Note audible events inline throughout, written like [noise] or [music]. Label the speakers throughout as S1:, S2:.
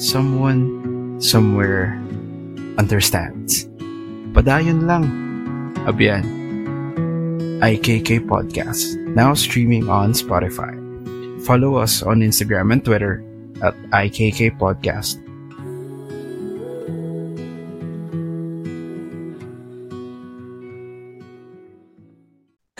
S1: Someone somewhere understands. Padayon lang. Abiyan. IKK Podcast, now streaming on Spotify. Follow us on Instagram and Twitter at IKK Podcast.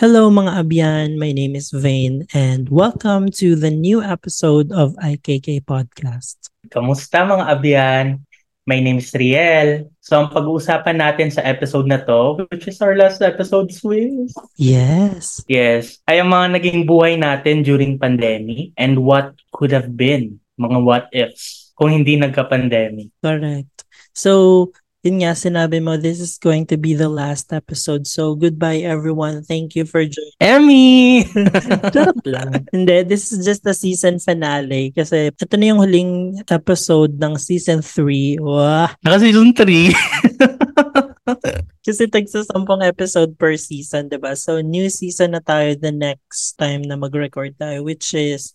S2: Hello mga abyan, my name is Vane and welcome to the new episode of IKK Podcast.
S3: Kamusta mga abyan? My name is Riel. So ang pag-uusapan natin sa episode na to, which is our last episode, Swiss.
S2: Yes.
S3: Yes, ay ang mga naging buhay natin during pandemic and what could have been, mga what ifs, kung hindi nagka-pandemic.
S2: Correct. So, yun nga, sinabi mo, this is going to be the last episode. So, goodbye everyone. Thank you for joining.
S3: Emmy! [laughs]
S2: Charot lang. Hindi, this is just the season finale. Kasi ito na yung huling episode ng season 3. Wah!
S3: Naka season 3. [laughs]
S2: Kasi tagsa sampung episode per season, 'di ba? So new season na tayo the next time na mag-record tayo which is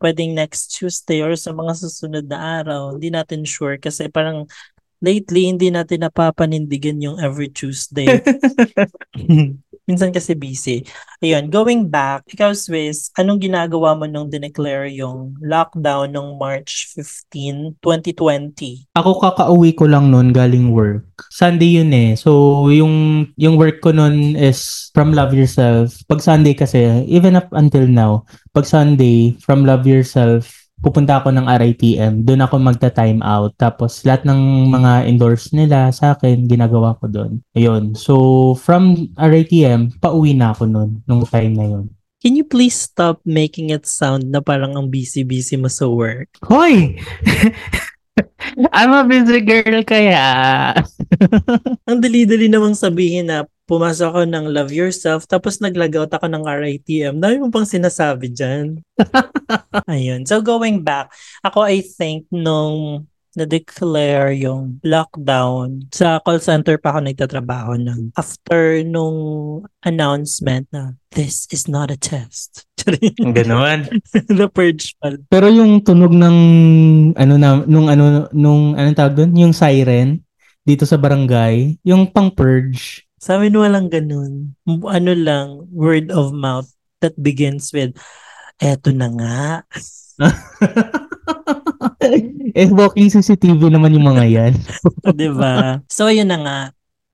S2: pwedeng next Tuesday or sa mga susunod na araw. Hindi natin sure kasi parang lately hindi natin napapanindigan yung every Tuesday. [laughs] Minsan kasi busy. Ayun, going back, ikaw Swiss, anong ginagawa mo nung dineclare yung lockdown nung March 15, 2020?
S3: Ako kakauwi ko lang noon galing work. Sunday yun eh. So, yung, yung work ko noon is from Love Yourself. Pag Sunday kasi, even up until now, pag Sunday, from Love Yourself, pupunta ako ng RITM, doon ako magta-time out. Tapos lahat ng mga endorse nila sa akin, ginagawa ko doon. Ayun. So, from RITM, pauwi na ako noon, nung time na yun.
S2: Can you please stop making it sound na parang ang busy-busy mo sa work?
S3: Hoy! [laughs] I'm a busy girl kaya. [laughs]
S2: ang dali-dali namang sabihin na pumasok ako ng Love Yourself tapos nag-logout ako ng RITM. Dami mo pang sinasabi dyan. [laughs] Ayun. So going back, ako I think nung na-declare yung lockdown, sa call center pa ako nagtatrabaho ng after nung announcement na this is not a test. [laughs]
S3: Ganon. [laughs]
S2: The purge pala.
S3: Pero yung tunog ng ano na nung ano nung anong tawag doon, yung siren dito sa barangay, yung pang purge.
S2: Sa amin walang ganun. Ano lang, word of mouth that begins with eto na nga. [laughs]
S3: eh, walking CCTV naman yung mga yan. [laughs]
S2: 'Di ba? So, yun na nga.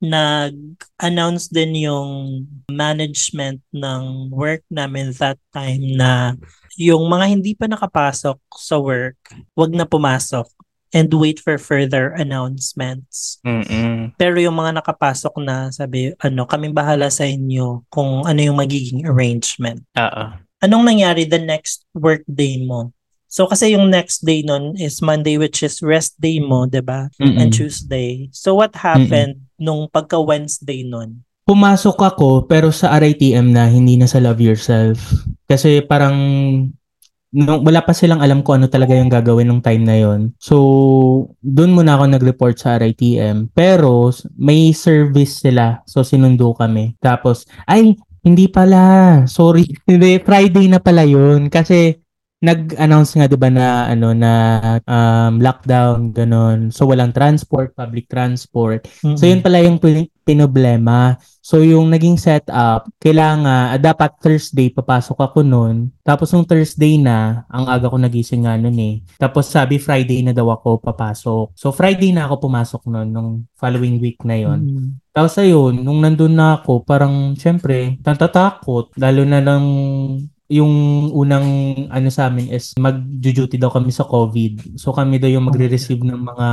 S2: Nag-announce din yung management ng work namin that time na yung mga hindi pa nakapasok sa work, wag na pumasok and wait for further announcements.
S3: Mm-mm.
S2: Pero yung mga nakapasok na, sabi, ano, kaming bahala sa inyo kung ano yung magiging arrangement.
S3: Oo.
S2: Anong nangyari the next work day mo? So kasi yung next day nun is Monday which is rest day mo, 'di ba? And Tuesday. So what happened Mm-mm. nung pagka Wednesday nun?
S3: Pumasok ako pero sa RITM na hindi na sa Love Yourself. Kasi parang nung wala pa silang alam ko ano talaga yung gagawin nung time na yon. So, doon muna ako nag-report sa RITM. Pero, may service sila. So, sinundo kami. Tapos, ay, hindi pala. Sorry. [laughs] Hindi, Friday na pala yun. Kasi, nag-announce nga 'di ba na ano na um, lockdown ganun. So walang transport, public transport. Mm-hmm. So yun pala yung pin- pinoblema. So yung naging setup, kailangan uh, dapat Thursday papasok ako noon. Tapos nung Thursday na, ang aga ko nagising nga noon eh. Tapos sabi Friday na daw ako papasok. So Friday na ako pumasok noon nung following week na yon. Mm-hmm. Tapos ayun, nung nandun na ako, parang syempre, tatatakot. Lalo na lang yung unang ano sa amin is mag-duty daw kami sa COVID. So kami daw yung magre-receive ng mga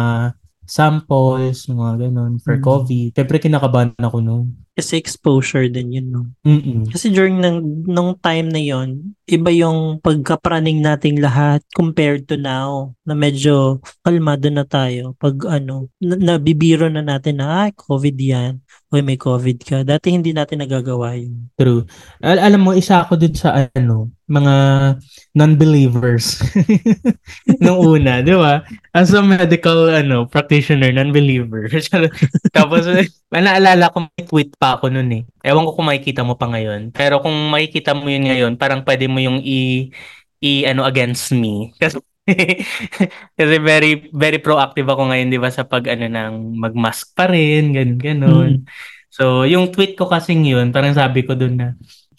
S3: samples, mga ganun, for mm. COVID. Siyempre kinakabahan ako noon.
S2: Kasi exposure din yun, no?
S3: Mm-mm.
S2: Kasi during ng, nung time na yon iba yung pagkapraning nating lahat compared to now na medyo kalmado na tayo pag ano, na, nabibiro na natin na, ay, COVID yan. Uy, may COVID ka. Dati hindi natin nagagawa yun.
S3: True. Al- alam mo, isa ako dun sa ano, mga non-believers. [laughs] Nung una, di ba? As a medical ano practitioner, non-believer. [laughs] Tapos, naalala ko may tweet pa ako nun eh. Ewan ko kung makikita mo pa ngayon. Pero kung makikita mo yun ngayon, parang pwede mo yung i, i ano against me. [laughs] Kasi kasi very very proactive ako ngayon 'di ba sa pag ano ng magmask pa rin, ganun ganun.
S2: Mm.
S3: So, yung tweet ko kasing yun, parang sabi ko doon na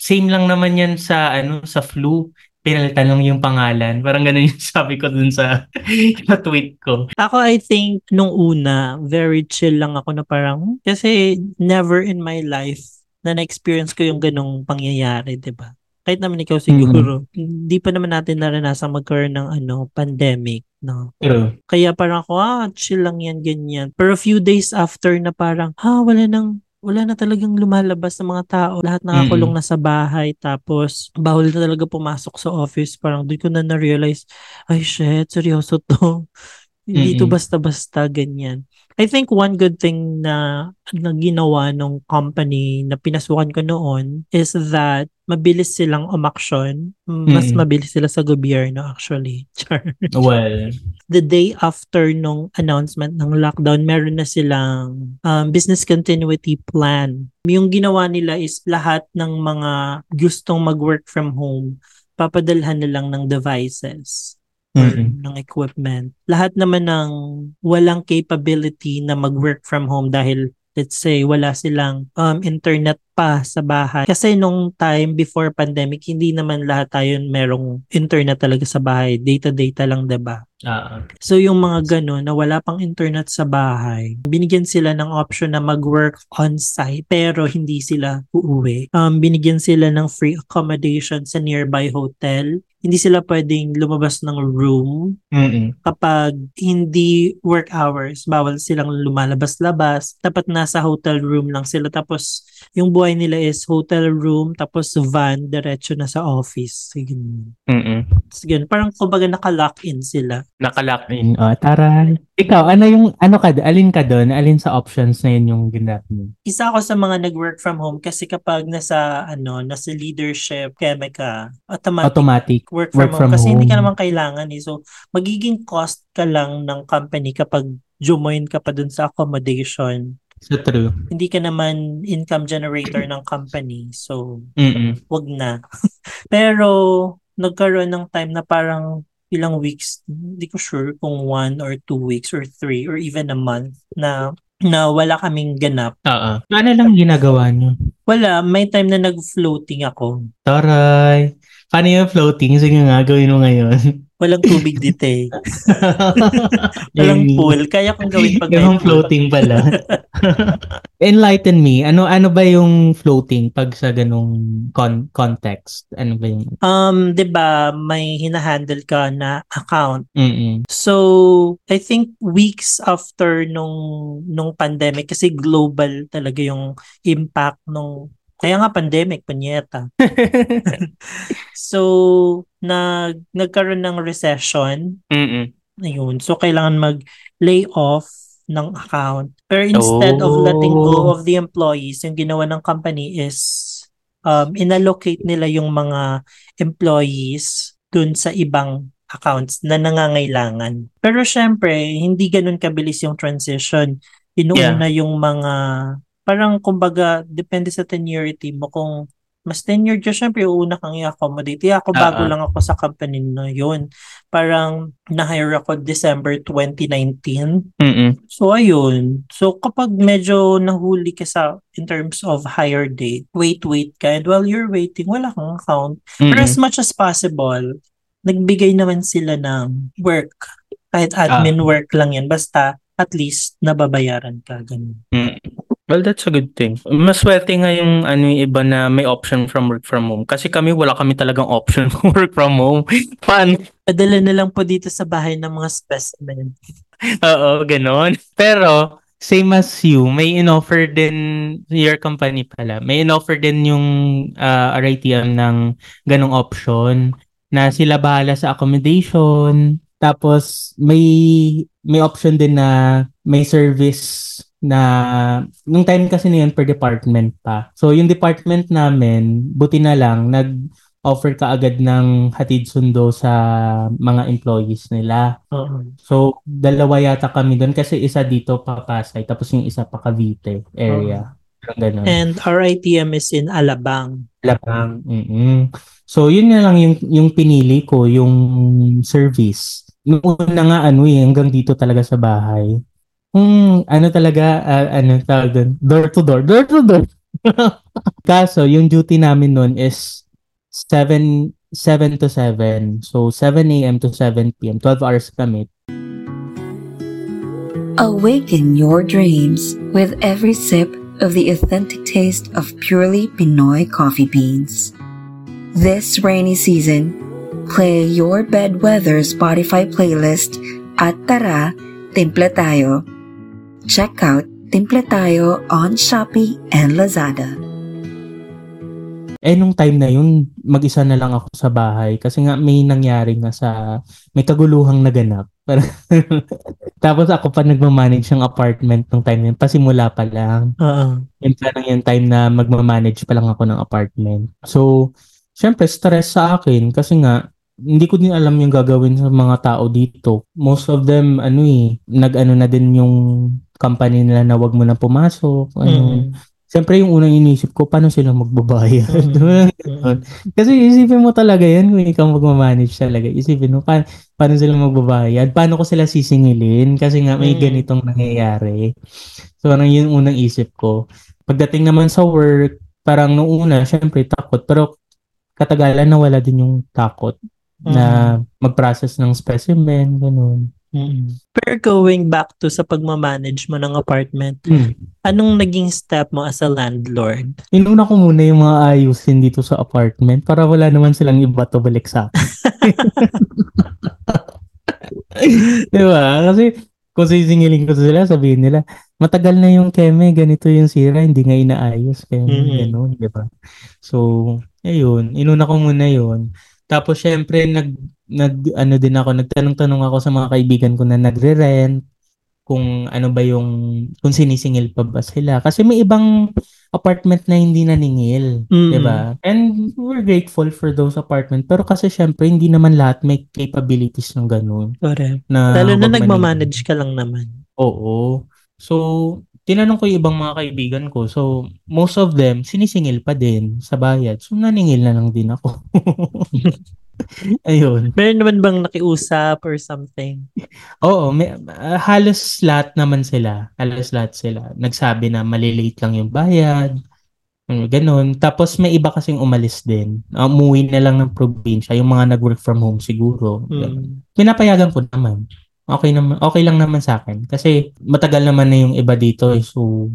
S3: same lang naman yan sa ano sa flu pinalitan lang yung pangalan. Parang ganun yung sabi ko dun sa, [laughs] sa tweet ko.
S2: Ako, I think, nung una, very chill lang ako na parang, kasi never in my life na na-experience ko yung ganong pangyayari, di ba? Kahit naman ikaw siguro, hindi pa naman natin naranasan magkaroon ng ano, pandemic, no?
S3: Pero,
S2: Kaya parang ako, ah, chill lang yan, ganyan. Pero a few days after na parang, ha, wala nang, wala na talagang lumalabas ng mga tao. Lahat nakakulong na sa bahay. Tapos, bawal na talaga pumasok sa office. Parang doon ko na na-realize, ay shit, seryoso to. [laughs] Hindi to
S3: Mm-mm.
S2: basta-basta ganyan. I think one good thing na, na ginawa ng company na pinasukan ko noon is that mabilis silang umaksyon. Mas
S3: Mm-mm.
S2: mabilis sila sa gobyerno actually. [laughs] Char
S3: well,
S2: the day after nung announcement ng lockdown, meron na silang um, business continuity plan. Yung ginawa nila is lahat ng mga gustong mag-work from home, papadalhan na lang ng devices or
S3: mm
S2: ng equipment. Lahat naman ng walang capability na mag-work from home dahil let's say wala silang um, internet pa sa bahay. Kasi nung time before pandemic, hindi naman lahat tayo merong internet talaga sa bahay. Data-data lang, 'di ba?
S3: Ah,
S2: So yung mga gano'n na wala pang internet sa bahay, binigyan sila ng option na mag-work on-site pero hindi sila uuwi. Um, binigyan sila ng free accommodation sa nearby hotel. Hindi sila pwedeng lumabas ng room
S3: mm
S2: kapag hindi work hours. Bawal silang lumalabas-labas. Dapat nasa hotel room lang sila. Tapos yung buhay nila is hotel room tapos van diretso na sa office. Sige.
S3: mm
S2: Tapos ganun. Parang kumbaga naka-lock in sila.
S3: Nakalock in. Oh, taray. Ikaw, ano yung, ano ka, alin ka doon? Alin sa options na yun yung ginap mo?
S2: isa ako sa mga nag-work from home kasi kapag nasa ano nasa leadership keme ka automatic
S3: Automatic.
S2: work from
S3: work
S2: home
S3: from
S2: kasi hindi ka
S3: home.
S2: naman kailangan eh so magiging cost ka lang ng company kapag join ka pa dun sa accommodation
S3: So true.
S2: hindi ka naman income generator ng company so
S3: Mm-mm.
S2: wag na [laughs] pero nagkaroon ng time na parang ilang weeks hindi ko sure kung one or two weeks or three or even a month na na wala kaming ganap
S3: Oo. Ano lang ginagawa nyo?
S2: Wala, may time na nag-floating ako.
S3: Taray. Paano yung floating? Sige nga, gawin mo ngayon. [laughs]
S2: Walang tubig dito eh. [laughs] Walang pool. Kaya kong gawin pag
S3: Yung floating pala. [laughs] Enlighten me. Ano ano ba yung floating pag sa ganong con- context? Ano ba yung...
S2: Um, 'di ba, may hinahandle ka na account.
S3: Mm-mm.
S2: So, I think weeks after nung nung pandemic kasi global talaga yung impact nung kaya nga pandemic, panyeta. [laughs] So, nag nagkaroon ng recession
S3: Mm-mm.
S2: Ayun. So, kailangan mag-lay off ng account. Pero instead of
S3: Oh.
S2: letting go of the employees, yung ginawa ng company is um, inallocate nila yung mga employees dun sa ibang accounts na nangangailangan. Pero syempre, hindi ganun kabilis yung transition. Inuuna yung mga, parang kumbaga, depende sa tenuity mo kung mas tenured ka, syempre, uuna kang i-accommodate. Ako, bago
S3: Ah, ah.
S2: lang ako sa company na yun. Parang, na-hire ako December 2019.
S3: Mm-mm.
S2: So, ayun. So, kapag medyo nahuli ka sa, in terms of hire date, wait, wait ka, and while you're waiting, wala kang account. Pero as
S3: Mm-mm.
S2: much as possible, nagbigay naman sila ng work. Kahit admin work lang yan. Basta, at least, nababayaran ka. Ganun.
S3: Mm. Well, that's a good thing. Maswerte nga yung ano yung iba na may option from work from home. Kasi kami wala kami talagang option [laughs] from work from home. Fun.
S2: Padala na lang po dito sa bahay ng mga specimen.
S3: Oo, ganon. Pero, same as you, may in-offer din your company pala. May in-offer din yung uh, RITM ng ganong option na sila bahala sa accommodation. Tapos may may option din na may service na nung time kasi na yun per department pa. So yung department namin, buti na lang nag offer ka agad ng hatid sundo sa mga employees nila.
S2: Oo.
S3: So, dalawa yata kami doon kasi isa dito pa Pasay tapos yung isa pa Cavite area. Parang ganun.
S2: And RITM is in Alabang.
S3: Labang. mm So, yun na lang yung, yung pinili ko, yung service. Noong una nga, ano eh, hanggang dito talaga sa bahay. Hmm, ano talaga, uh, ano tawag doon? Door to door. Door to door. [laughs] Kaso, yung duty namin noon is 7 7 to 7. So 7 a.m. to 7 p.m. 12 hours kami.
S4: Awaken your dreams with every sip of the authentic taste of purely Pinoy coffee beans. This rainy season, play your bedweather Spotify playlist at Tara, Timple Tayo. Check out Timple Tayo on Shopee and Lazada.
S3: Eh, nung time na yun, mag-isa na lang ako sa bahay. Kasi nga, may nangyari nga sa, may kaguluhang naganap. [laughs] Tapos ako pa nagmamanage ng apartment nung time na yun. Pasimula pa lang.
S2: Oo.
S3: Yun pa lang yung time na magmamanage pa lang ako ng apartment. So, syempre, stress sa akin. Kasi nga, hindi ko din alam yung gagawin sa mga tao dito. Most of them, ano eh, nag-ano na din yung company nila na wag mo na pumasok. Ano,
S2: Mm.
S3: Siyempre, yung unang inisip ko, paano sila magbabayad?
S2: Mm. [laughs]
S3: Kasi isipin mo talaga yan kung ikaw magmamanage talaga. Isipin mo, pa- paano sila magbabayad? Paano ko sila sisingilin? Kasi nga may
S2: Mm.
S3: ganitong nangyayari. So, parang yun unang isip ko. Pagdating naman sa work, parang nung una, syempre takot. Pero katagalan nawala din yung takot na mag-process ng specimen, ganun.
S2: Mm. Pero going back to sa pagmamanage mo ng apartment,
S3: Hmm.
S2: anong naging step mo as a landlord?
S3: Inuna ko muna yung mga ayusin dito sa apartment para wala naman silang iba to balik sa akin. [laughs] Di ba? Kasi kung sisingilin ko sila, sabihin nila, matagal na yung keme, ganito yung sira, hindi nga inaayos. Kaya
S2: Mhm.
S3: ganun, di ba? So, ayun, inuna ko muna yun. Tapos, syempre, nag, nag, ano din ako, nagtanong-tanong ako sa mga kaibigan ko na nagre-rent, kung ano ba yung, kung sinisingil pa ba sila. Kasi may ibang apartment na hindi naningil.
S2: Mm.
S3: 'di ba? And we're grateful for those apartment. Pero kasi syempre, hindi naman lahat may capabilities ng ganun.
S2: Correct.
S3: Na
S2: Lalo na nagmamanage ka lang naman.
S3: Oo. So, tinanong ko yung ibang mga kaibigan ko. So, most of them, sinisingil pa din sa bayad. So, naningil na lang din ako. [laughs] Ayun.
S2: Meron naman bang nakiusap or something?
S3: Oo, may, ah, halos lahat naman sila. Halos lahat sila. Nagsabi na malilate lang yung bayad. Ganun. Tapos may iba kasing umalis din. Umuwi na lang ng probinsya. Yung mga nag-work from home siguro. Ganun.
S2: Mm.
S3: Pinapayagan ko naman. Okay naman, okay lang naman sa akin. Kasi matagal naman na yung iba dito. eh. So,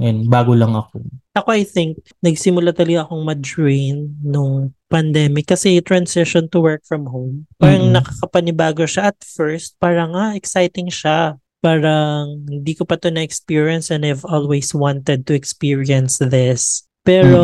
S3: ayun, bago lang ako.
S2: Ako, I think, nagsimula talaga akong ma-drain nung pandemic kasi transition to work from home. Parang
S3: Mm.
S2: nakakapanibago siya at first. Parang nga, exciting siya. Parang hindi ko pa to na-experience and I've always wanted to experience this. Pero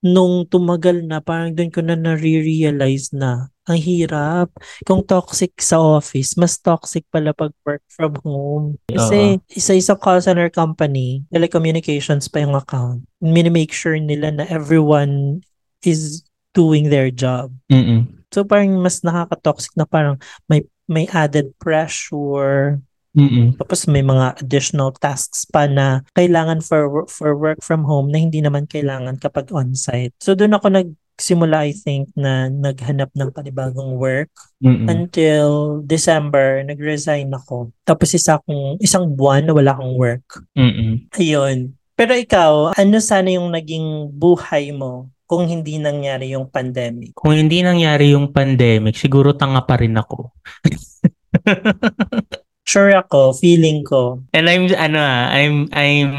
S2: nung tumagal na, parang doon ko na nare-realize na ang hirap. Kung toxic sa office, mas toxic pala pag work from home. Kasi isa-isang call center company, telecommunications pa yung account. Minimake sure nila na everyone is doing their job.
S3: Mm-mm.
S2: So parang mas nakaka-toxic na parang may may added pressure,
S3: Mm-mm.
S2: tapos may mga additional tasks pa na kailangan for for work from home na hindi naman kailangan kapag on-site. So doon ako nagsimula I think na naghanap ng panibagong work
S3: Mm-mm.
S2: until December nag-resign ako. Tapos isa akong isang buwan na wala akong work.
S3: Mm-mm.
S2: Ayun. Pero ikaw, ano sana yung naging buhay mo kung hindi nangyari yung pandemic?
S3: Kung hindi nangyari yung pandemic, siguro tanga pa rin ako. [laughs]
S2: Sure ako, feeling ko.
S3: And I'm ano ah, I'm I'm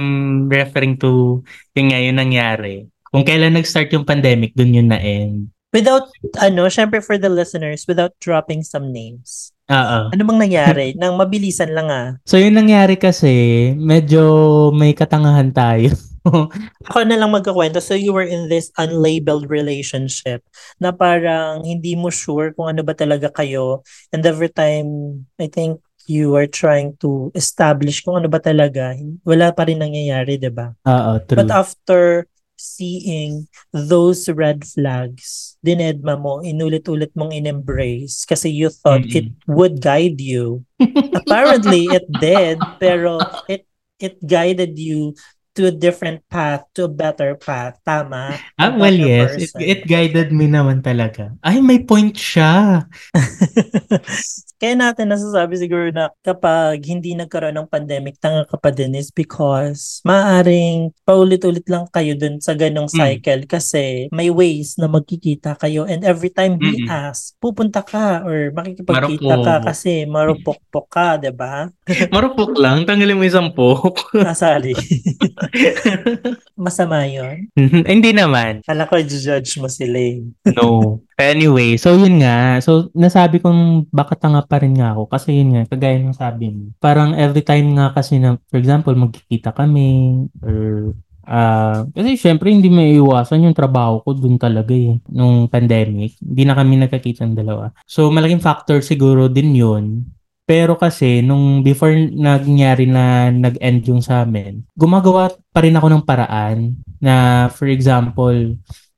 S3: referring to yung nga yung nangyari. Kung kailan nag-start yung pandemic, dun yun na end.
S2: Without, ano, syempre for the listeners, without dropping some names.
S3: Oo.
S2: Ano bang nangyari? [laughs] Nang mabilisan lang ah.
S3: So yung nangyari kasi, medyo may katangahan tayo. [laughs]
S2: Ako na lang magkakwento. So you were in this unlabeled relationship na parang hindi mo sure kung ano ba talaga kayo. And every time, I think you are trying to establish kung ano ba talaga, wala pa rin nangyayari, di ba?
S3: Oo, true.
S2: But after seeing those red flags, dinedma mo, inulit-ulit mong in-embrace kasi you thought
S3: Mm-mm.
S2: it would guide you. Apparently, it [laughs] did, pero it it guided you to a different path, to a better path. Tama?
S3: ah, well, yes. It, it guided me naman talaga. Ay, may point siya. [laughs]
S2: Kaya natin nasasabi siguro na kapag hindi nagkaroon ng pandemic, tanga ka pa din is because maaring paulit-ulit lang kayo dun sa ganong
S3: Mm.
S2: cycle kasi may ways na magkikita kayo and every time he
S3: Mm-mm.
S2: asks, pupunta ka or makikipagkita ka
S3: Marupok.
S2: kasi marupok-pok ka, ba? [laughs]
S3: Marupok lang. Tanggalin mo isang pok.
S2: Sorry. [laughs] Masama 'yon.
S3: Hindi naman.
S2: Kala ko judge mo sila eh.
S3: No. [laughs] Anyway, so yun nga. So nasabi kong baka tanga pa rin nga ako kasi yun nga, kagaya ng sabi mo. Parang every time nga kasi na, for example, magkikita kami or ah kasi syempre hindi may iwasan yung trabaho ko dun talaga eh. Nung pandemic, hindi na kami nagkakita ng dalawa. So malaking factor siguro din yun. Pero kasi nung before nangyari na nag-end yung sa amin, gumagawa pa rin ako ng paraan na for example,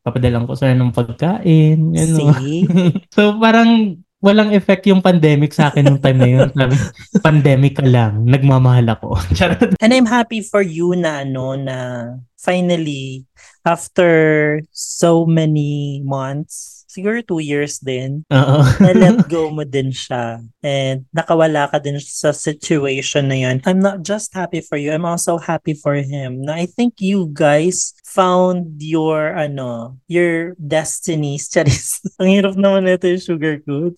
S3: papadalang ko sana ng pagkain, ano.
S2: See? [laughs]
S3: So parang walang effect yung pandemic sa akin nung time na yun. Pandemic ka lang, nagmamahal ako. [laughs]
S2: And I'm happy for you na ano na finally after so many months, siguro two years din,
S3: Oo. [laughs]
S2: na let [laughs] go mo din siya and nakawala ka din sa situation na yun. I'm not just happy for you, I'm also happy for him. Na I think you guys found your ano, your destinies. [laughs] Charis. Ang hirap naman ito yung sugarcoat.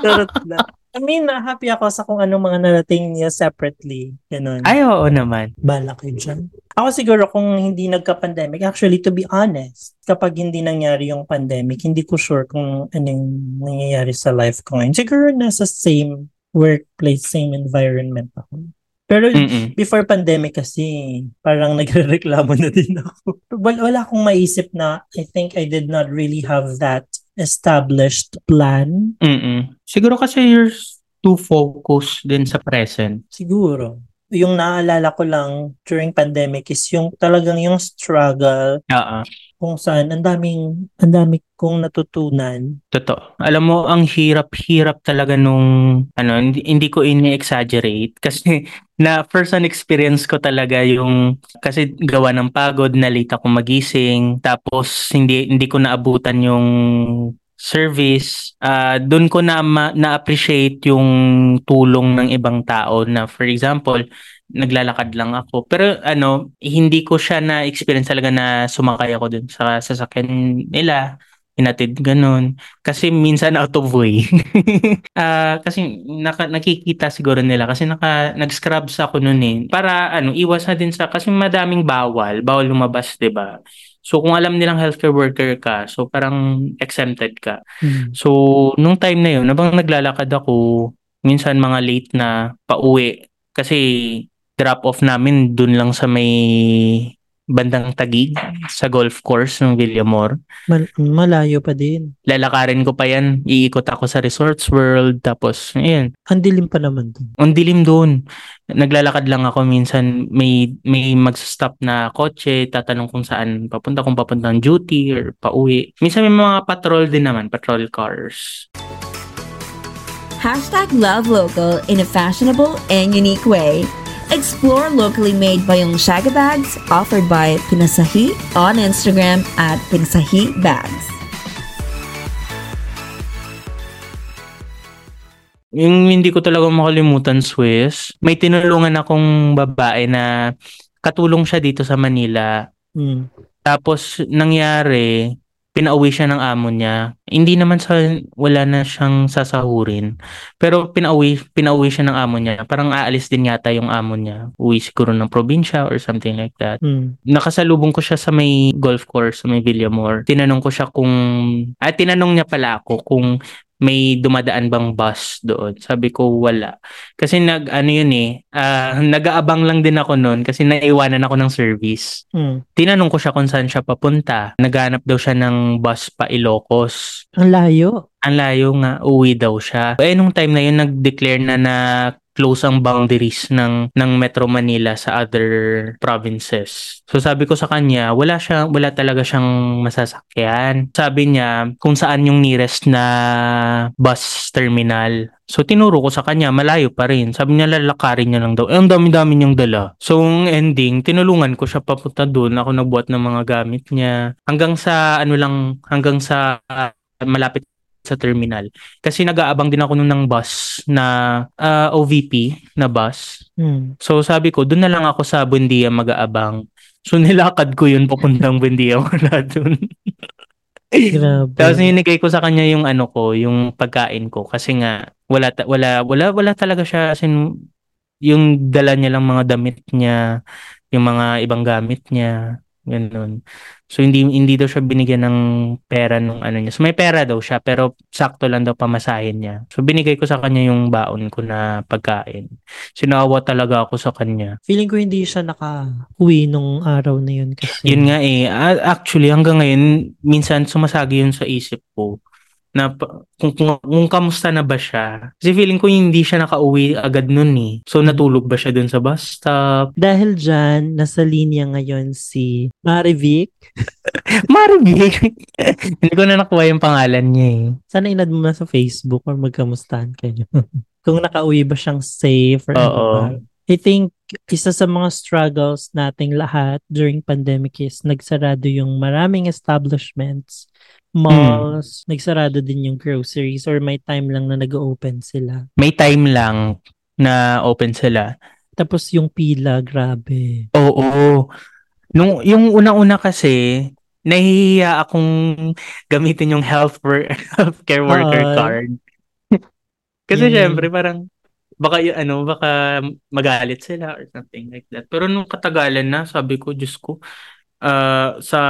S2: Charot lang. I mean, na happy ako sa kung anong mga narating niya separately. Ganun.
S3: Ay, oo naman.
S2: Bala kayo dyan. Ako siguro kung hindi nagka-pandemic, actually to be honest, kapag hindi nangyari yung pandemic, hindi ko sure kung anong nangyayari sa life ko ngayon. Siguro nasa same workplace, same environment ako. Pero
S3: Mm-mm.
S2: before pandemic kasi, parang [laughs] nagre-reklamo na din ako. Wala, wala akong maisip na I think I did not really have that established plan.
S3: Mm-mm. Siguro kasi you're too focused din sa present.
S2: Siguro. Yung naalala ko lang during pandemic is yung talagang yung struggle
S3: Oo.
S2: Kung saan ang daming ang dami kong natutunan.
S3: Totoo. Alam mo, ang hirap-hirap talaga nung, ano, hindi, hindi ko ini-exaggerate kasi [laughs] na first hand experience ko talaga yung, kasi gawa ng pagod, nalita ko magising, tapos hindi, hindi ko naabutan yung service. Ah, doon ko na ma- na-appreciate yung tulong ng ibang tao na for example, naglalakad lang ako. Pero ano, hindi ko siya na-experience talaga na sumakay ako dun sa sasakyan nila hinatid ganun. Kasi minsan out of way. [laughs] Ah, kasi naka, nakikita siguro nila kasi naka nag-scrubs ako noon eh. Para ano, iwas na din sa kasi madaming bawal, bawal lumabas, 'di ba? So kung alam nilang healthcare worker ka, so parang exempted ka. So nung time na 'yon, habang naglalakad ako, minsan mga late na pauwi kasi drop off namin dun lang sa may bandang Tagig sa golf course ng Villamor.
S2: Mal- malayo pa din.
S3: lalakarin ko pa yan. Iikot ako sa Resorts World. Tapos, ayun.
S2: Ang dilim pa naman dun.
S3: Ang dilim doon. Naglalakad lang ako minsan. May, may mag-stop na kotse. Tatanong kung saan papunta. Kung papunta ng duty or pauwi. Minsan may mga patrol din naman. Patrol cars.
S4: Hashtag love local in a fashionable and unique way. Explore locally made Bayong Shaga bags offered by Pinasahi on Instagram at Pinasahi Bags.
S3: Yung hindi ko talaga makalimutan, Swiss. May tinulungan akong babae na katulong siya dito sa Manila.
S2: Hmm.
S3: Tapos nangyari, pinauwi siya ng amo niya. Hindi naman sa wala na siyang sasahurin. Pero pinauwi pinauwi siya ng amo niya. Parang aalis din yata yung amo niya. Uwi siguro ng probinsya or something like that.
S2: Hmm.
S3: Nakasalubong ko siya sa may golf course sa may Villamor. Tinanong ko siya kung at tinanong niya pala ako kung may dumadaan bang bus doon. Sabi ko wala. Kasi nag ano yun eh, ah, nag-aabang lang din ako noon kasi naiwanan ako ng service.
S2: Hmm.
S3: Tinanong ko siya kung saan siya papunta. Naghanap daw siya ng bus pa Ilocos.
S2: Ang layo.
S3: Ang layo nga, uwi daw siya. Eh, nung time na yun, nag-declare na na close ang boundaries ng ng Metro Manila sa other provinces. So sabi ko sa kanya, wala siya wala talaga siyang masasakyan. Sabi niya kung saan yung nearest na bus terminal. So tinuro ko sa kanya, malayo pa rin. Sabi niya lalakarin niya lang daw. Eh, ang dami-dami niyang dala. So ang ending, tinulungan ko siya papunta doon. Ako nagbuhat ng mga gamit niya. Hanggang sa ano lang, hanggang sa ah, malapit sa terminal. Kasi nag-aabang din ako nun ng bus na ah, OVP na bus.
S2: Hmm.
S3: So sabi ko, doon na lang ako sa Buendia mag-aabang. So [laughs] nilakad ko yun papuntang Buendia [laughs] wala doon.
S2: Grabe.
S3: Tapos ninigay ko sa kanya yung ano ko, yung pagkain ko kasi nga wala ta- wala wala wala talaga siya as in, yung dala niya lang mga damit niya, yung mga ibang gamit niya, ganun. So hindi hindi daw siya binigyan ng pera nung ano niya. So may pera daw siya pero sakto lang daw pamasahin niya. So binigay ko sa kanya yung baon ko na pagkain. Sinawa talaga ako sa kanya.
S2: Feeling ko hindi siya naka-uwi nung araw na yun kasi.
S3: Yun nga eh. Actually, hanggang ngayon, minsan sumasagi yun sa isip ko na kung, kung, kung kamusta na ba siya. Kasi feeling ko hindi siya nakauwi agad nun eh. So natulog ba siya dun sa bus stop?
S2: Dahil dyan, nasa linya ngayon si Marivic. [laughs]
S3: Maribig! [laughs] hindi ko na nakuha yung pangalan niya eh.
S2: Sana inad mo na sa Facebook or magkamustahan kayo. [laughs] Kung nakauwi ba siyang safe or ano
S3: Oo.
S2: ba. I think isa sa mga struggles nating lahat during pandemic is nagsarado yung maraming establishments, malls, nagsarado din yung groceries or may time lang na nag-open sila.
S3: May time lang na open sila.
S2: Tapos yung pila, grabe.
S3: Oo. Nung, yung una-una kasi, nahihiya akong gamitin yung health wor- [laughs] healthcare worker
S2: Oo.
S3: card. [laughs] kasi
S2: Yun.
S3: syempre parang baka y- ano baka magalit sila or something like that. Pero nung katagalan na, sabi ko, Diyos ko, ah, sa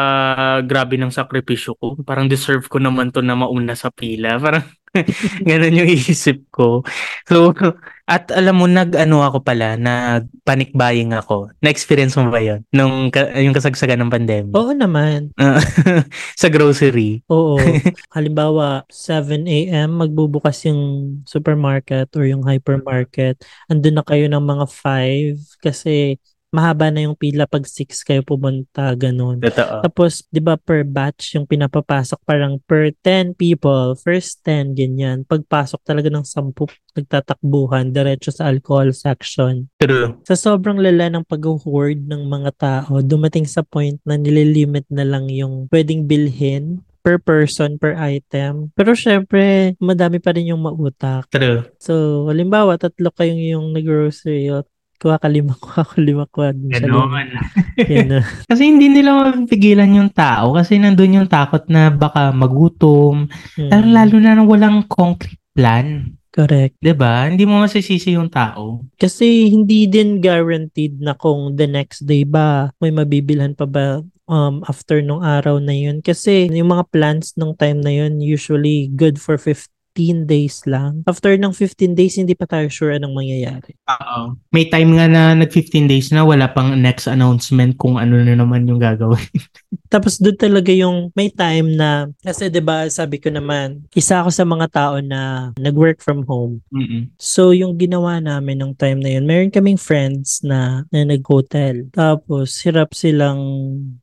S3: grabe ng sakripisyo ko, parang deserve ko naman to na mauna sa pila. [laughs] Parang [laughs] ganun yung isip ko. So, at alam mo, nag-ano ako pala, nag panic buying ako. Na-experience mo ba yun? Nung ka- yung kasagsagan ng pandemic?
S2: Oo naman. [laughs]
S3: Sa grocery.
S2: Oo. [laughs] Halimbawa, 7 a.m. magbubukas yung supermarket or yung hypermarket. Andun na kayo ng mga 5 kasi mahaba na yung pila pag 6 kayo pumunta, ganun.
S3: Totoo.
S2: Tapos, di ba per batch yung pinapapasok parang per 10 people, first 10, ganyan. Pagpasok talaga ng 10, nagtatakbuhan, diretso sa alcohol section.
S3: True.
S2: Sa sobrang lala ng pag-hoard ng mga tao, dumating sa point na nililimit na lang yung pwedeng bilhin per person, per item. Pero syempre, madami pa rin yung mautak.
S3: True.
S2: So, halimbawa, tatlo kayong yung nag-grocery, o kuha ka lima, kuha ka lima, kuha.
S3: Ganon.
S2: Yan. [laughs]
S3: Kasi hindi nila mapipigilan yung tao kasi nandun yung takot na baka magutom.
S2: Hmm.
S3: Lalo, lalo na nang walang concrete plan.
S2: Correct.
S3: ba? Hindi mo masisisi yung tao.
S2: Kasi hindi din guaranteed na kung the next day ba may mabibilhan pa ba um, after nung araw na yun. Kasi yung mga plans nung time na yun usually good for 15 days lang. After ng 15 days, hindi pa tayo sure anong mangyayari.
S3: Oo. May time nga na nag 15 days na wala pang next announcement kung ano na naman yung gagawin. [laughs]
S2: Tapos doon talaga yung may time na, kasi ba sabi ko naman, isa ako sa mga tao na nag-work from home.
S3: Mm-mm.
S2: So, yung ginawa namin nung time na yun, meron kaming friends na, na nag-hotel. Tapos, hirap silang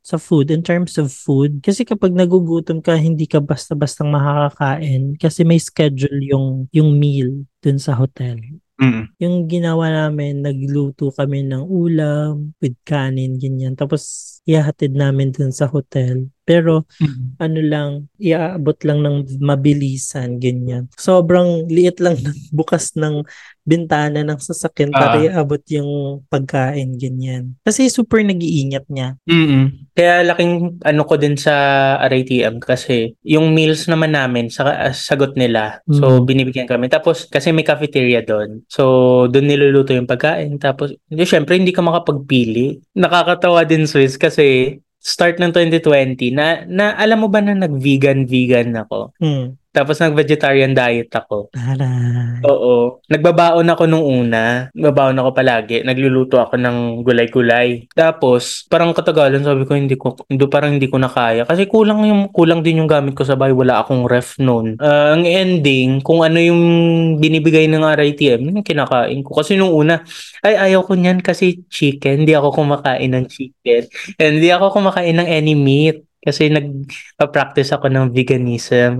S2: sa food, in terms of food. Kasi kapag nagugutom ka, hindi ka basta-bastang makakakain kasi may schedule yung, yung meal dun sa hotel.
S3: Mm-mm.
S2: Yung ginawa namin, nagluto kami ng ulam with kanin, ganyan. Tapos, ihahatid namin dun sa hotel. Pero,
S3: Mm-mm.
S2: ano lang, iaabot lang ng mabilisan, ganyan. Sobrang liit lang [laughs] ng bukas ng bintana ng sasakyan para
S3: Ah.
S2: iaabot yung pagkain, ganyan. Kasi super nag-iingat niya.
S3: Mm-mm. Kaya laking ano ko din sa RATM kasi yung meals naman namin sa sagot nila. So
S2: Mm.
S3: binibigyan kami. Tapos kasi may cafeteria doon. So doon niluluto yung pagkain. Tapos hindi syempre hindi ka makapagpili. Nakakatawa din Swiss kasi start ng 2020 na na alam mo ba na nag-vegan vegan ako.
S2: Hmm.
S3: Tapos nag-vegetarian diet ako.
S2: Taray.
S3: Oo. Nagbabaon ako nung una. Nagbabaon ako palagi. Nagluluto ako ng gulay-gulay. Tapos, parang katagalan sabi ko, hindi ko, hindi, parang hindi ko na kaya. Kasi kulang yung, kulang din yung gamit ko sa bahay. Wala akong ref noon. Ah, ang ending, kung ano yung binibigay ng RITM, yun yung kinakain ko. Kasi nung una, ay ayaw ko niyan kasi chicken. Hindi ako kumakain ng chicken. And hindi ako kumakain ng any meat. Kasi nag-practice ako ng veganism.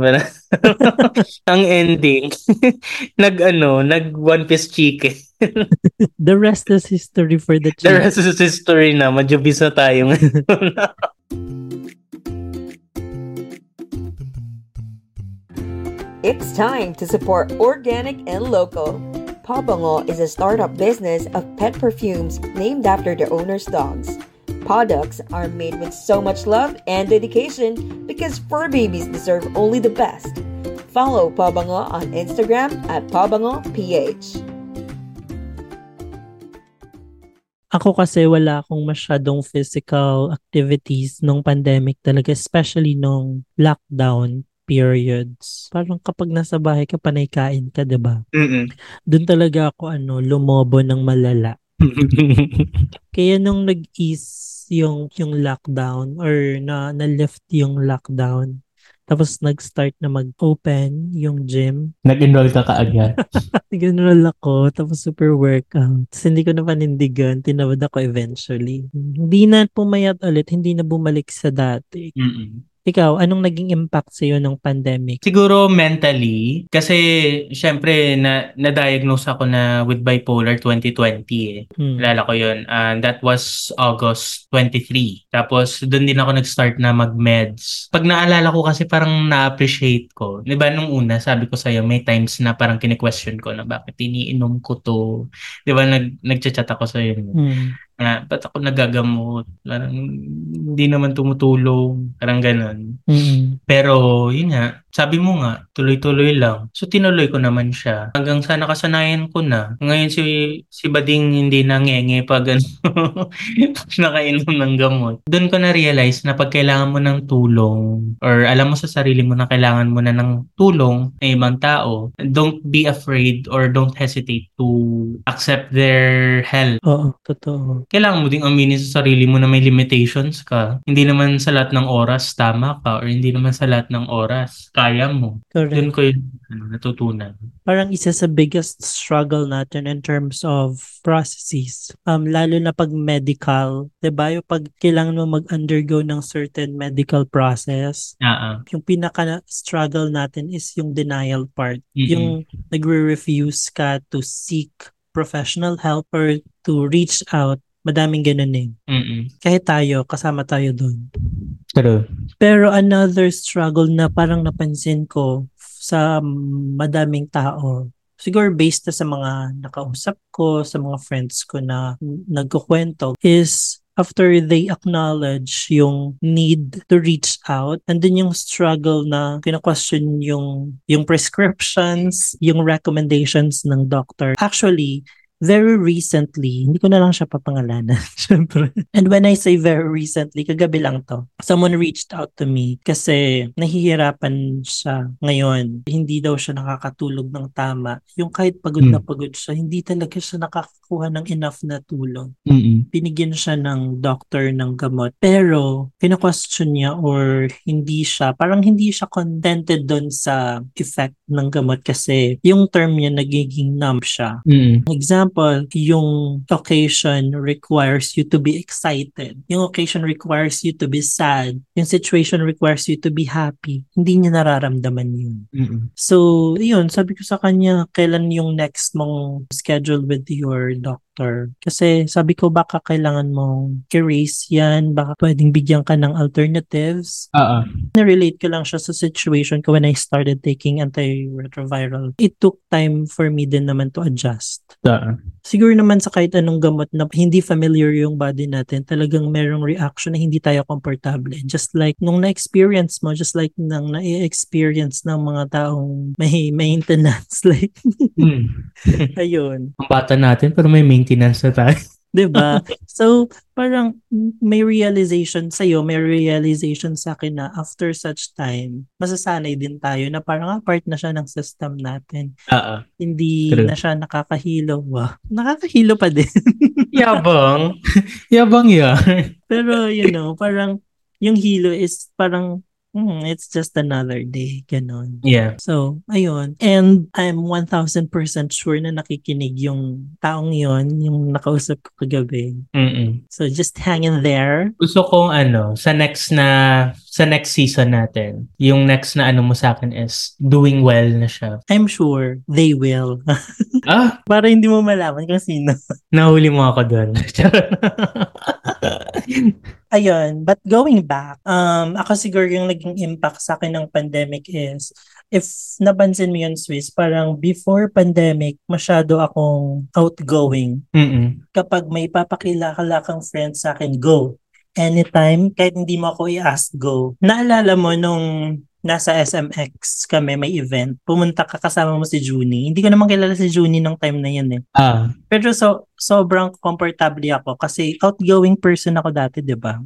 S3: [laughs] ang ending, [laughs] nag ano, nag one piece chicken. [laughs]
S2: The rest is history for the
S3: The
S2: chicken.
S3: rest is history na. Medyo bis na tayo ngayon.
S4: It's time to support organic and local. Pabango is a startup business of pet perfumes named after their owner's dogs. Products are made with so much love and dedication because fur babies deserve only the best. Follow Pabango on Instagram at PabangoPH.
S2: Ako kasi wala akong masyadong physical activities nung pandemic talaga, especially nung lockdown periods. Parang kapag nasa bahay ka, panay kain ka, 'di ba?
S3: Mm-mm.
S2: Doon talaga ako ano, lumobo ng malala. [laughs] Kaya nung nag-ease yung yung lockdown or na na-lift yung lockdown, tapos nag-start na mag-open yung gym.
S3: Nag-enroll ka kaagad. [laughs]
S2: Nag-enroll ako, tapos super workout. Tapos hindi ko na panindigan, tinawad ako eventually. Hindi na pumayat ulit, hindi na bumalik sa dati.
S3: Mm-mm.
S2: Ikaw, anong naging impact sa'yo ng pandemic?
S3: Siguro mentally, kasi syempre na, na-diagnose ako na with bipolar 2020 eh.
S2: Hmm.
S3: Alala ko yun. And that was August 23. Tapos doon din ako nag-start na mag-meds. Pag naalala ko kasi parang na-appreciate ko. Di ba nung una, sabi ko sa'yo, may times na parang kine-question ko na bakit iniinom ko to. Di ba nag, nag-chat ako sa'yo.
S2: Hmm.
S3: Na, ba't ako nagagamot? Parang hindi naman tumutulong. Parang ganun.
S2: Mm-mm.
S3: Pero yun nga, sabi mo nga, tuloy-tuloy lang. So tinuloy ko naman siya. Hanggang sa nakasanayan ko na. Ngayon si si Bading hindi nangenge pag ano, [laughs] nakainom ng gamot. Doon ko na realize na pag kailangan mo ng tulong or alam mo sa sarili mo na kailangan mo na ng tulong ng ibang tao, don't be afraid or don't hesitate to accept their help
S2: Oo, totoo.
S3: kailangan mo ding aminin sa sarili mo na may limitations ka. Hindi naman sa lahat ng oras tama ka or hindi naman sa lahat ng oras kaya mo.
S2: Correct.
S3: Doon ko yung ano, natutunan.
S2: parang isa sa biggest struggle natin in terms of processes. Um, lalo na pag medical, 'di ba? Yung pag kailangan mo mag-undergo ng certain medical process,
S3: ah.
S2: yung pinaka-struggle natin is yung denial part.
S3: Mm-mm.
S2: Yung nagre-refuse ka to seek professional help or to reach out. Madaming ganun eh.
S3: Mm-mm.
S2: Kahit tayo, kasama tayo doon.
S3: True.
S2: Pero another struggle na parang napansin ko sa madaming tao, siguro based na sa mga nakausap ko, sa mga friends ko na nagkukwento, is after they acknowledge yung need to reach out, and then yung struggle na kina-question yung, yung prescriptions, yung recommendations ng doctor. Actually, very recently, hindi ko na lang siya papangalanan, [laughs] syempre. And when I say very recently, kagabi lang to, someone reached out to me kasi nahihirapan siya ngayon. Hindi daw siya nakakatulog ng tama. Yung kahit pagod na
S3: Hmm.
S2: pagod siya, hindi talaga siya nakakakuha ng enough na tulog.
S3: Mm-mm.
S2: Binigyan siya ng doctor ng gamot. Pero, kina-question niya or hindi siya, parang hindi siya contented doon sa effect ng gamot kasi yung term niya nagiging numb siya.
S3: Mm-mm.
S2: Example, yung occasion requires you to be excited. Yung occasion requires you to be sad. Yung situation requires you to be happy. Hindi niya nararamdaman yun.
S3: Mm-mm.
S2: So, yun, sabi ko sa kanya, kailan yung next mong schedule with your doctor? Kasi sabi ko, baka kailangan mong erase yan, baka pwedeng bigyan ka ng alternatives.
S3: Ah.
S2: Na-relate ko lang siya sa situation ko when I started taking antiretroviral. It took time for me din naman to adjust.
S3: Ah.
S2: Siguro naman sa kahit anong gamot na hindi familiar yung body natin, talagang merong reaction na hindi tayo komportable. Just like nung na-experience mo, just like nang na-experience ng mga taong may maintenance. [laughs] Like,
S3: Mm.
S2: ayun.
S3: Ang bata natin pero may maintenance na tayo.
S2: 'Diba? So, parang may realization sa'yo, may realization sa akin na after such time, masasanay din tayo na parang ah, part na siya ng system natin.
S3: Oo.
S2: Hindi
S3: True.
S2: na siya nakakahilo. Wow. Nakakahilo pa din. [laughs]
S3: Yabang. Yabang yan.
S2: Pero, you know, parang yung hilo is parang hmm, it's just another day. Ganon.
S3: Yeah.
S2: So, ayun. And I'm 1,000% sure na nakikinig yung taong yon yung nakausap ko kagabi.
S3: Mm-mm.
S2: So, just hang in there.
S3: Gusto kong ano, sa next na, sa next season natin, yung next na ano mo sa akin is doing well na siya.
S2: I'm sure they will.
S3: Ah, [laughs]
S2: Para hindi mo malaman kung sino.
S3: nahuli mo ako doon. [laughs] [laughs] [laughs]
S2: Ayun. But going back, um, ako siguro yung naging impact sa akin ng pandemic is, if napansin mo yun, Swiss, parang before pandemic, masyado akong outgoing.
S3: Mm-mm.
S2: kapag may papakilala kang friend sa akin, go. Anytime, kahit hindi mo ako i-ask, go. Naalala mo nung nasa SMX kami, may event, pumunta ka kasama mo si Junie. Hindi ko naman kilala si Junie nung time na yun eh.
S3: Ah,
S2: Pero so, sobrang comfortable ako kasi outgoing person ako dati, di ba?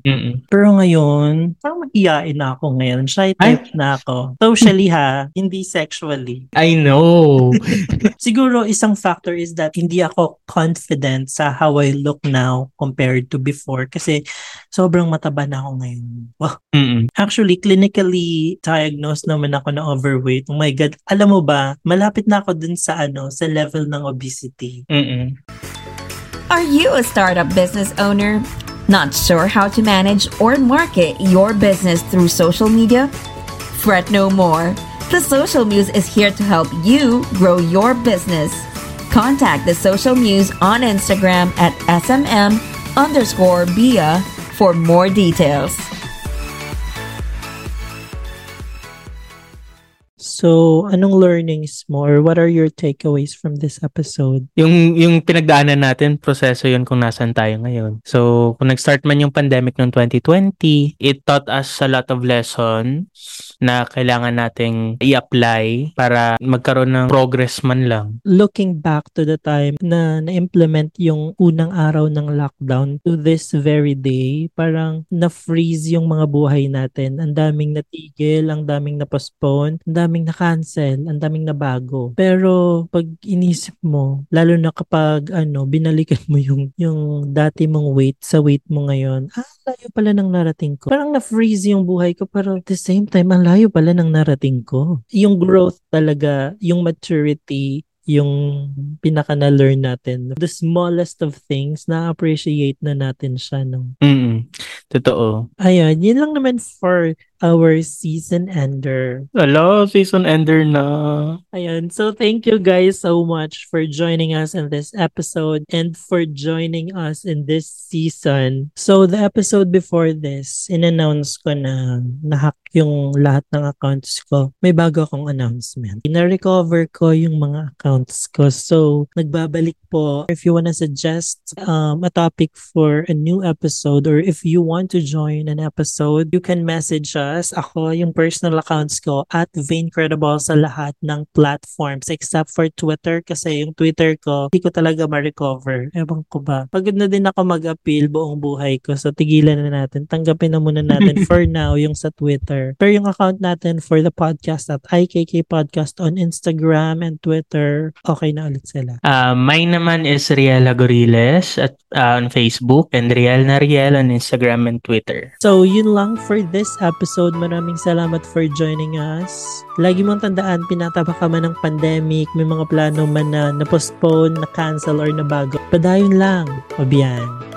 S2: Pero ngayon, parang mag-iyain na ako ngayon. Shy type na ako. Socially ha, hindi sexually.
S3: I know. [laughs]
S2: Siguro isang factor is that hindi ako confident sa how I look now compared to before kasi sobrang mataba na ako ngayon. Wow.
S3: Mm-mm.
S2: Actually, clinically diagnosed naman ako na overweight. Oh my God. Alam mo ba, malapit na ako dun sa ano, sa level ng obesity.
S3: Mm-mm.
S4: Are you a startup business owner? Not sure how to manage or market your business through social media? Fret no more. The Social Muse is here to help you grow your business. Contact the Social Muse on Instagram at SMM underscore BIA for more details.
S2: So, anong learnings mo or what are your takeaways from this episode?
S3: Yung, yung pinagdaanan natin, proseso yun kung nasan tayo ngayon. So, kung nag-start man yung pandemic noong 2020, it taught us a lot of lessons na kailangan nating i-apply para magkaroon ng progress man lang.
S2: looking back to the time na na-implement yung unang araw ng lockdown to this very day, parang na-freeze yung mga buhay natin. Ang daming natigil, ang daming na-postpone, ang daming na-cancel, ang daming nabago. Pero pag inisip mo, lalo na kapag ano, binalikan mo yung, yung dati mong weight sa weight mo ngayon, ah, layo pala ng narating ko. Parang na-freeze yung buhay ko, pero at the same time, ang layo pala ng narating ko. Yung growth talaga, yung maturity, yung pinaka na-learn natin. The smallest of things, na-appreciate na natin siya. No?
S3: Mm Totoo.
S2: Ayun, yun lang naman for our season ender.
S3: Hello, season ender na.
S2: Ayun, so thank you guys so much for joining us in this episode and for joining us in this season. So the episode before this, in-announce ko na nahack yung lahat ng accounts ko. May bago akong announcement. Na-recover ko yung mga accounts ko. So nagbabalik po. If you wanna suggest um, a topic for a new episode or if you want to join an episode, you can message us. Ako, yung personal accounts ko at Vaincredible sa lahat ng platforms except for Twitter kasi yung Twitter ko, hindi ko talaga ma-recover. Ewan ko ba. Pagod na din ako mag-appeal buong buhay ko. So, tigilan na natin. Tanggapin na muna natin [laughs] for now yung sa Twitter. Pero yung account natin for the podcast at IKK Podcast on Instagram and Twitter, okay na ulit sila.
S3: Uh, mine naman is Riel Agoriles at uh, on Facebook and Riel na Riel on Instagram and Twitter.
S2: So, yun lang for this episode. Maraming salamat for joining us. Lagi mong tandaan, pinataba ka man ng pandemic, may mga plano man na na-postpone, na-cancel, or nabago. Padayon lang. Pabiyan.